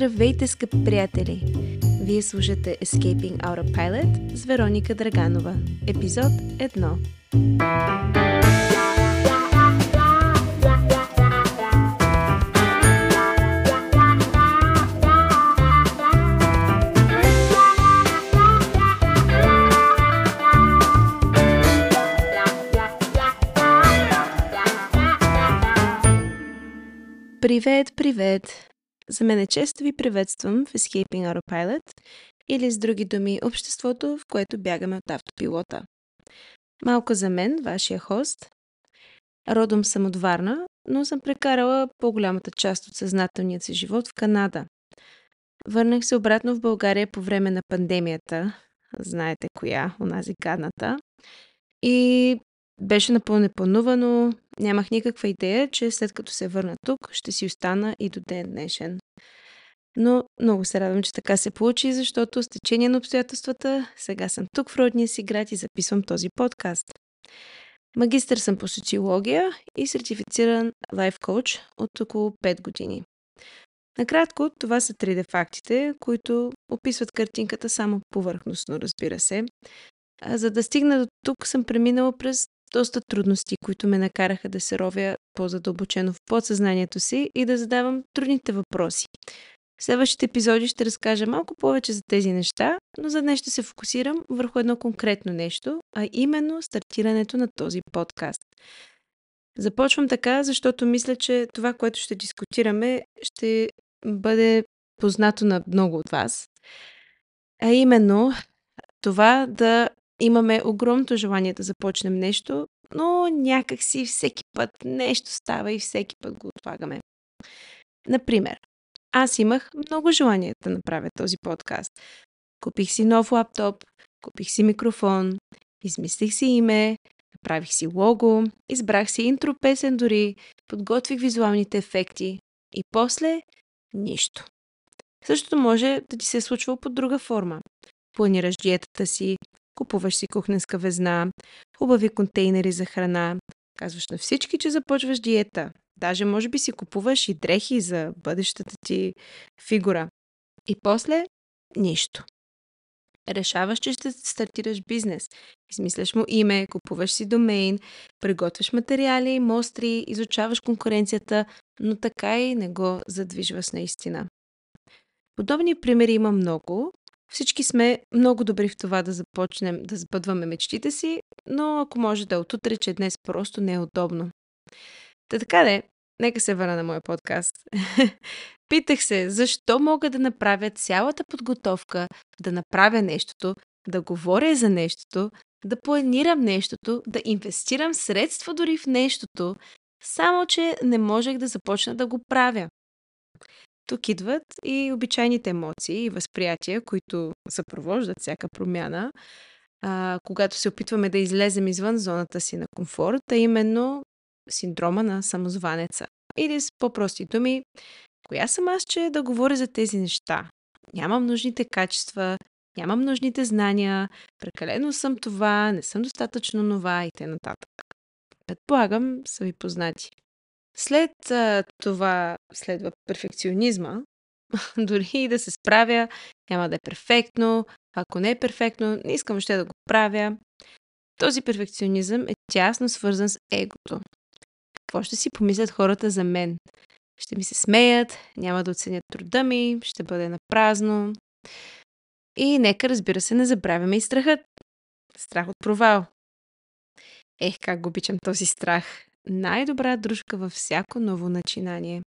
Здравейте, скъпи приятели! Вие слушате Escaping Autopilot с Вероника Драганова. Епизод 1. Привет, привет! За мен е често ви приветствам в Escaping Autopilot или с други думи обществото, в което бягаме от автопилота. Малко за мен, вашия хост. Родом съм от Варна, но съм прекарала по-голямата част от съзнателният си живот в Канада. Върнах се обратно в България по време на пандемията. Знаете коя, онази гадната. И беше напълно непълнувано, нямах никаква идея, че след като се върна тук, ще си остана и до ден днешен. Но много се радвам, че така се получи, защото с течение на обстоятелствата сега съм тук в родния си град и записвам този подкаст. Магистър съм по социология и сертифициран лайф коуч от около 5 години. Накратко, това са 3D фактите, които описват картинката само повърхностно, разбира се. За да стигна до тук, съм преминала през доста трудности, които ме накараха да се ровя по-задълбочено в подсъзнанието си и да задавам трудните въпроси. В следващите епизоди ще разкажа малко повече за тези неща, но за днес ще се фокусирам върху едно конкретно нещо, а именно стартирането на този подкаст. Започвам така, защото мисля, че това, което ще дискутираме, ще бъде познато на много от вас. А именно това да имаме огромното желание да започнем нещо, но някак си всеки път нещо става и всеки път го отлагаме. Например, аз имах много желание да направя този подкаст. Купих си нов лаптоп, купих си микрофон, измислих си име, направих си лого, избрах си интро песен дори, подготвих визуалните ефекти и после нищо. Същото може да ти се е случва по друга форма. Планираш диетата си, Купуваш си кухненска везна, хубави контейнери за храна. Казваш на всички, че започваш диета. Даже може би си купуваш и дрехи за бъдещата ти фигура. И после нищо. Решаваш, че ще стартираш бизнес. Измисляш му име, купуваш си домейн, приготвяш материали, мостри, изучаваш конкуренцията, но така и не го задвижваш наистина. Подобни примери има много, всички сме много добри в това да започнем да сбъдваме мечтите си, но ако може да е отутре, че днес просто не е удобно. Та така де, нека се върна на моя подкаст. Питах се, защо мога да направя цялата подготовка, да направя нещото, да говоря за нещото, да планирам нещото, да инвестирам средства дори в нещото, само че не можех да започна да го правя. Тук идват и обичайните емоции и възприятия, които съпровождат всяка промяна, а, когато се опитваме да излезем извън зоната си на комфорт, а именно синдрома на самозванеца. Или с по-прости думи, коя съм аз, че да говоря за тези неща? Нямам нужните качества, нямам нужните знания, прекалено съм това, не съм достатъчно нова и т.н. Предполагам, са ви познати. След а, това следва перфекционизма. Дори и да се справя, няма да е перфектно. Ако не е перфектно, не искам още да го правя. Този перфекционизъм е тясно свързан с егото. Какво ще си помислят хората за мен? Ще ми се смеят, няма да оценят труда ми, ще бъде на празно. И нека, разбира се, не забравяме и страхът. Страх от провал. Ех, как го обичам този страх най-добра дружка във всяко ново начинание.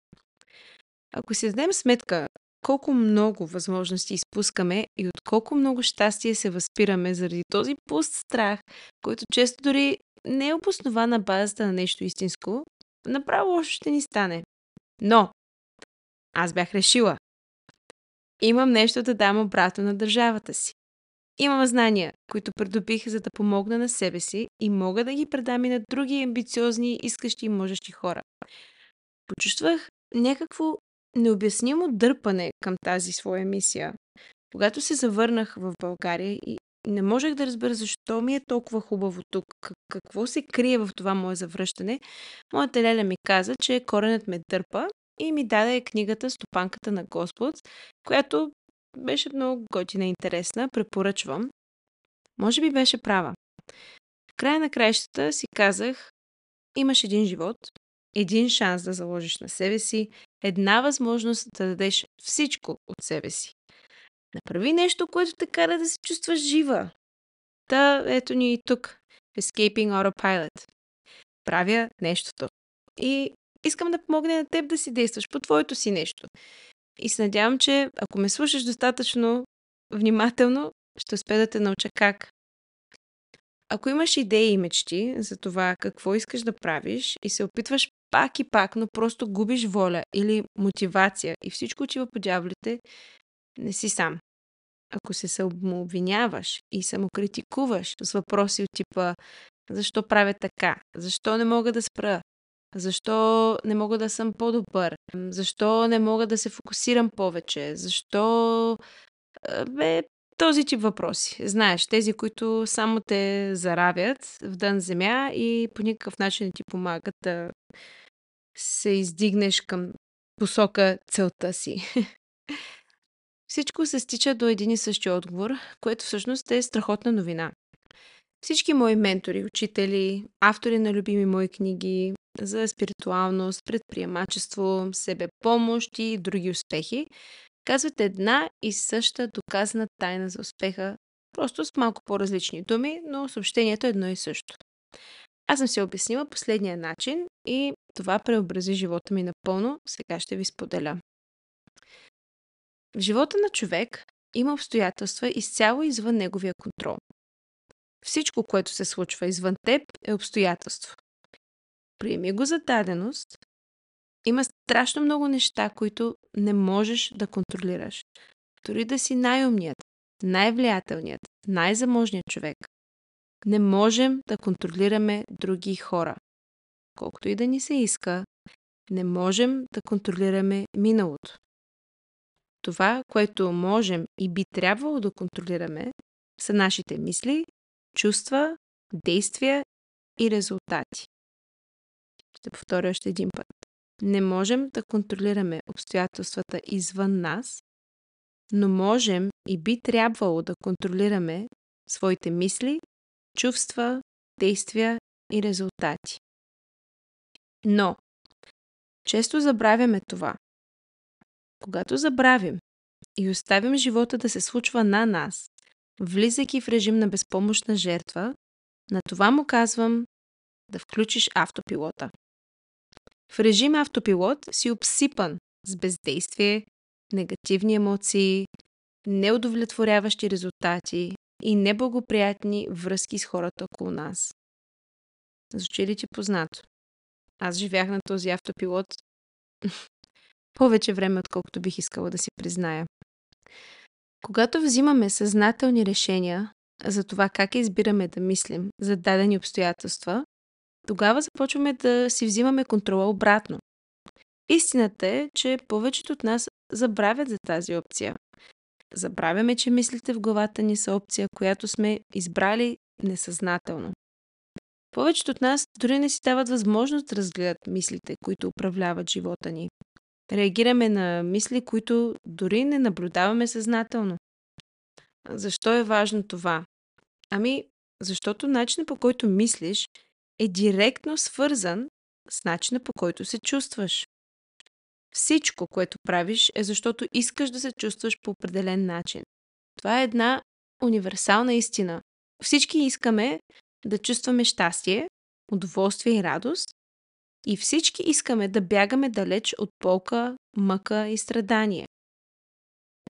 Ако си дадем сметка колко много възможности изпускаме и от колко много щастие се възпираме заради този пуст страх, който често дори не е обоснован на базата на нещо истинско, направо лошо ще ни стане. Но, аз бях решила. Имам нещо да дам обратно на държавата си. Имам знания, които придобих, за да помогна на себе си и мога да ги предам и на други амбициозни, искащи и можещи хора. Почувствах някакво необяснимо дърпане към тази своя мисия. Когато се завърнах в България и не можех да разбера защо ми е толкова хубаво тук, какво се крие в това мое завръщане, моята леля ми каза, че коренът ме дърпа и ми даде книгата Стопанката на Господ, която беше много готина и интересна, препоръчвам. Може би беше права. В края на краищата си казах, имаш един живот, един шанс да заложиш на себе си, една възможност да дадеш всичко от себе си. Направи нещо, което те кара да се чувстваш жива. Та, ето ни и тук. Escaping Autopilot. Правя нещото. И искам да помогне на теб да си действаш по твоето си нещо. И се надявам, че ако ме слушаш достатъчно внимателно, ще успея да те науча как. Ако имаш идеи и мечти за това какво искаш да правиш и се опитваш пак и пак, но просто губиш воля или мотивация и всичко отива по дяволите, не си сам. Ако се самообвиняваш и самокритикуваш с въпроси от типа защо правя така, защо не мога да спра, защо не мога да съм по-добър, защо не мога да се фокусирам повече, защо... Бе, този тип въпроси. Знаеш, тези, които само те заравят в дън земя и по никакъв начин не ти помагат да се издигнеш към посока целта си. Всичко се стича до един и същи отговор, което всъщност е страхотна новина. Всички мои ментори, учители, автори на любими мои книги за спиритуалност, предприемачество, себепомощ и други успехи, казват една и съща доказана тайна за успеха, просто с малко по-различни думи, но съобщението е едно и също. Аз съм се обяснила последния начин и това преобрази живота ми напълно. Сега ще ви споделя. В живота на човек има обстоятелства изцяло извън неговия контрол. Всичко, което се случва извън теб, е обстоятелство. Приеми го за даденост. Има страшно много неща, които не можеш да контролираш. Дори да си най-умният, най-влиятелният, най-заможният човек. Не можем да контролираме други хора. Колкото и да ни се иска, не можем да контролираме миналото. Това, което можем и би трябвало да контролираме, са нашите мисли, чувства, действия и резултати. Ще повторя още един път. Не можем да контролираме обстоятелствата извън нас, но можем и би трябвало да контролираме своите мисли, чувства, действия и резултати. Но, често забравяме това. Когато забравим и оставим живота да се случва на нас, влизайки в режим на безпомощна жертва, на това му казвам да включиш автопилота. В режим автопилот си обсипан с бездействие, негативни емоции, неудовлетворяващи резултати и неблагоприятни връзки с хората около нас. Звучи ли ти познато? Аз живях на този автопилот повече време, отколкото бих искала да си призная. Когато взимаме съзнателни решения за това как избираме да мислим за дадени обстоятелства, тогава започваме да си взимаме контрола обратно. Истината е, че повечето от нас забравят за тази опция. Забравяме, че мислите в главата ни са опция, която сме избрали несъзнателно. Повечето от нас дори не си дават възможност да разгледат мислите, които управляват живота ни. Реагираме на мисли, които дори не наблюдаваме съзнателно. Защо е важно това? Ами, защото начинът по който мислиш е директно свързан с начина по който се чувстваш. Всичко, което правиш, е защото искаш да се чувстваш по определен начин. Това е една универсална истина. Всички искаме да чувстваме щастие, удоволствие и радост, и всички искаме да бягаме далеч от полка, мъка и страдание.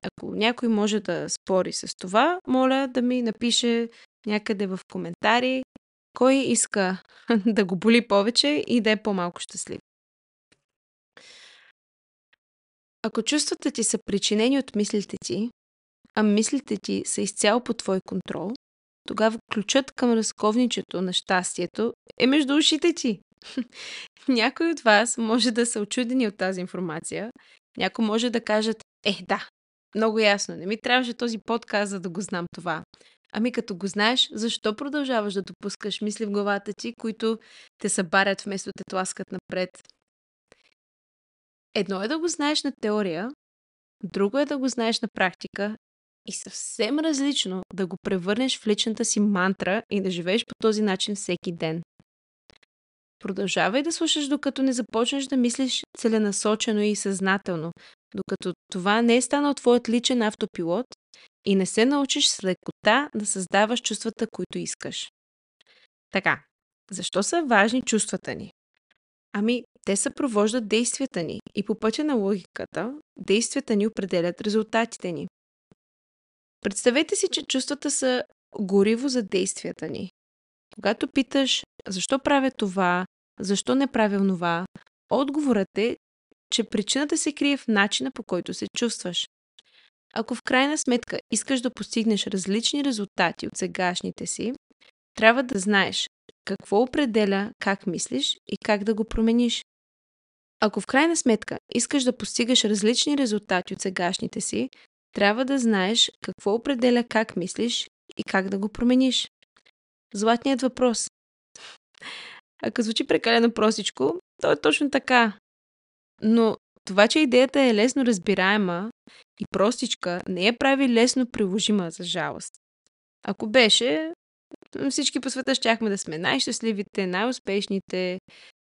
Ако някой може да спори с това, моля да ми напише някъде в коментари кой иска да го боли повече и да е по-малко щастлив. Ако чувствата ти са причинени от мислите ти, а мислите ти са изцяло по твой контрол, тогава ключът към разковничето на щастието е между ушите ти. Някой от вас може да са очудени от тази информация. Някой може да кажат, е, да, много ясно, не ми трябваше този подкаст, за да го знам това. Ами като го знаеш, защо продължаваш да допускаш мисли в главата ти, които те събарят вместо те тласкат напред? Едно е да го знаеш на теория, друго е да го знаеш на практика и съвсем различно да го превърнеш в личната си мантра и да живееш по този начин всеки ден. Продължавай да слушаш, докато не започнеш да мислиш целенасочено и съзнателно, докато това не е станал твоят личен автопилот и не се научиш с лекота да създаваш чувствата, които искаш. Така, защо са важни чувствата ни? Ами, те съпровождат действията ни и по пътя на логиката, действията ни определят резултатите ни. Представете си, че чувствата са гориво за действията ни. Когато питаш защо правя това, защо не правя това, отговорът е, че причината се крие в начина по който се чувстваш. Ако в крайна сметка искаш да постигнеш различни резултати от сегашните си, трябва да знаеш какво определя как мислиш и как да го промениш. Ако в крайна сметка искаш да постигаш различни резултати от сегашните си, трябва да знаеш какво определя как мислиш и как да го промениш. Златният въпрос. Ако звучи прекалено простичко, то е точно така. Но това, че идеята е лесно разбираема и простичка, не я прави лесно приложима, за жалост. Ако беше, всички по света щяхме да сме най-щастливите, най-успешните,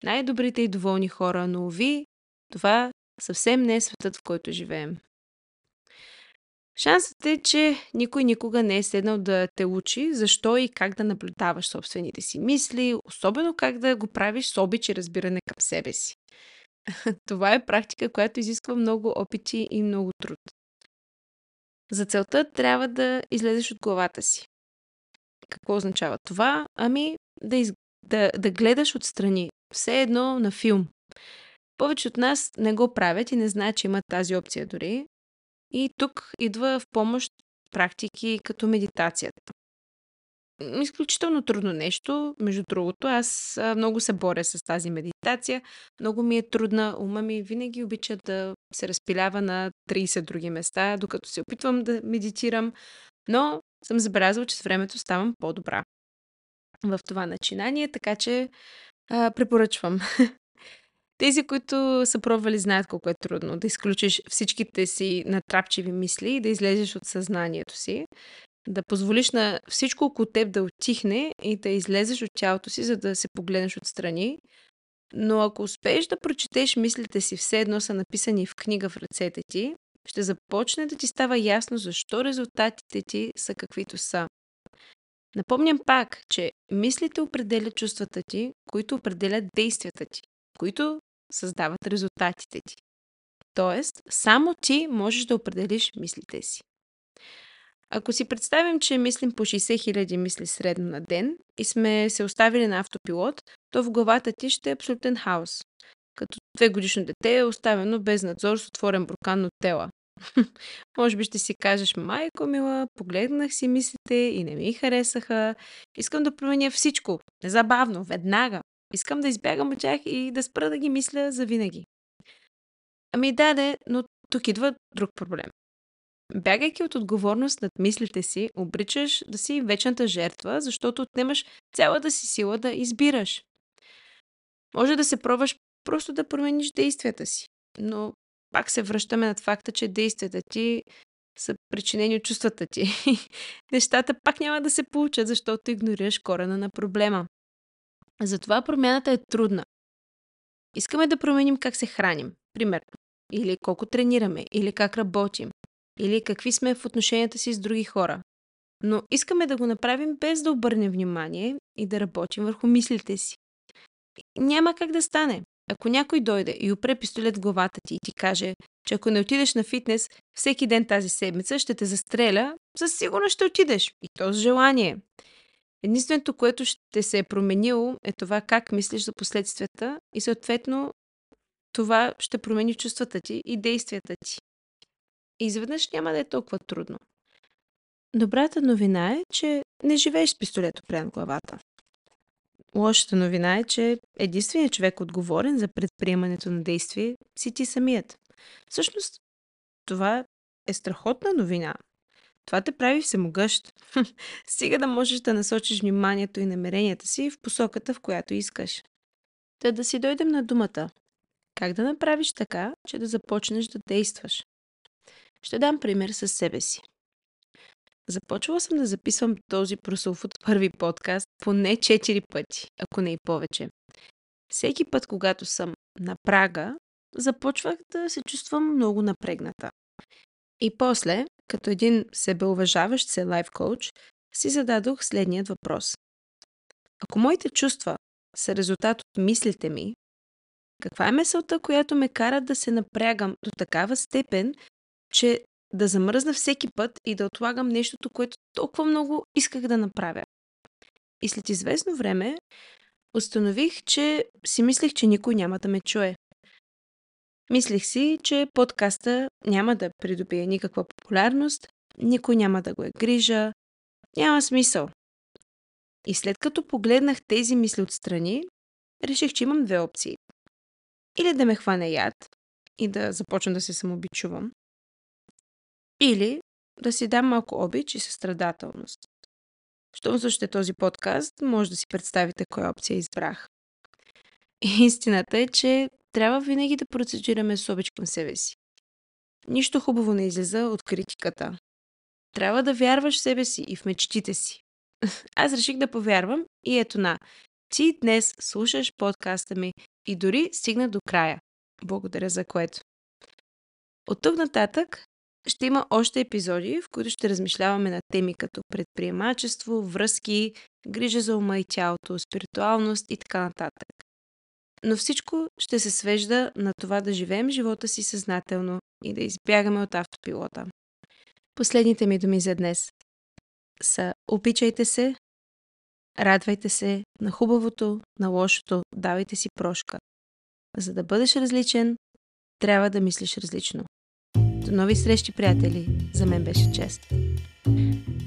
най-добрите и доволни хора, но ви, това съвсем не е светът, в който живеем. Шансът е, че никой никога не е седнал да те учи защо и как да наблюдаваш собствените си мисли, особено как да го правиш с обич и разбиране към себе си. Това е практика, която изисква много опити и много труд. За целта трябва да излезеш от главата си. Какво означава това? Ами да, из... да, да гледаш отстрани. Все едно на филм. Повече от нас не го правят и не знаят, че има тази опция дори. И тук идва в помощ практики като медитацията. Изключително трудно нещо, между другото. Аз много се боря с тази медитация. Много ми е трудна. Ума ми винаги обича да се разпилява на 30 други места, докато се опитвам да медитирам. Но съм забелязала, че с времето ставам по-добра в това начинание, така че а, препоръчвам. Тези, които са пробвали, знаят колко е трудно да изключиш всичките си натрапчиви мисли и да излезеш от съзнанието си. Да позволиш на всичко около теб да отихне и да излезеш от тялото си, за да се погледнеш отстрани. Но ако успееш да прочетеш мислите си все едно са написани в книга в ръцете ти, ще започне да ти става ясно защо резултатите ти са каквито са. Напомням пак, че мислите определят чувствата ти, които определят действията ти, които създават резултатите ти. Тоест, само ти можеш да определиш мислите си. Ако си представим, че мислим по 60 000 мисли средно на ден и сме се оставили на автопилот, то в главата ти ще е абсолютен хаос. Като две годишно дете е оставено без надзор с отворен буркан от тела. Може би ще си кажеш, майко мила, погледнах си мислите и не ми харесаха. Искам да променя всичко. Незабавно, веднага. Искам да избягам от тях и да спра да ги мисля за винаги. Ами даде, но тук идва друг проблем. Бягайки от отговорност над мислите си, обричаш да си вечната жертва, защото отнемаш цялата си сила да избираш. Може да се пробваш просто да промениш действията си, но пак се връщаме над факта, че действията ти са причинени от чувствата ти. Нещата пак няма да се получат, защото игнорираш корена на проблема. Затова промяната е трудна. Искаме да променим как се храним, примерно, или колко тренираме, или как работим, или какви сме в отношенията си с други хора. Но искаме да го направим без да обърнем внимание и да работим върху мислите си. Няма как да стане. Ако някой дойде и опре пистолет в главата ти и ти каже, че ако не отидеш на фитнес всеки ден тази седмица, ще те застреля, със сигурност ще отидеш. И то с желание. Единственото, което ще се е променило, е това как мислиш за последствията и съответно това ще промени чувствата ти и действията ти. Изведнъж няма да е толкова трудно. Добрата новина е, че не живееш с пистолет опрян главата. Лошата новина е, че единственият човек отговорен за предприемането на действие си ти самият. Всъщност, това е страхотна новина, това те прави всемогъщ. Стига да можеш да насочиш вниманието и намеренията си в посоката, в която искаш. Та да си дойдем на думата. Как да направиш така, че да започнеш да действаш? Ще дам пример с себе си. Започвала съм да записвам този прослов от първи подкаст поне 4 пъти, ако не и повече. Всеки път, когато съм на прага, започвах да се чувствам много напрегната. И после, като един себеуважаващ се лайф коуч, си зададох следният въпрос. Ако моите чувства са резултат от мислите ми, каква е мисълта, която ме кара да се напрягам до такава степен, че да замръзна всеки път и да отлагам нещото, което толкова много исках да направя? И след известно време установих, че си мислех, че никой няма да ме чуе. Мислих си, че подкаста няма да придобие никаква популярност, никой няма да го е грижа, няма смисъл. И след като погледнах тези мисли отстрани, реших, че имам две опции. Или да ме хване яд и да започна да се самобичувам, или да си дам малко обич и състрадателност. Щом слушате този подкаст, може да си представите коя опция избрах. Истината е, че трябва винаги да процедираме с обич към себе си. Нищо хубаво не излиза от критиката. Трябва да вярваш в себе си и в мечтите си. Аз реших да повярвам и ето на. Ти днес слушаш подкаста ми и дори стигна до края. Благодаря за което. От тук нататък ще има още епизоди, в които ще размишляваме на теми като предприемачество, връзки, грижа за ума и тялото, спиритуалност и така нататък. Но всичко ще се свежда на това да живеем живота си съзнателно и да избягаме от автопилота. Последните ми думи за днес са обичайте се, радвайте се на хубавото, на лошото, давайте си прошка. За да бъдеш различен, трябва да мислиш различно. До нови срещи, приятели! За мен беше чест.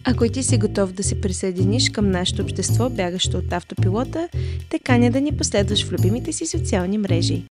Ако и ти си готов да се присъединиш към нашето общество, бягащо от автопилота, те каня да ни последваш в любимите си социални мрежи.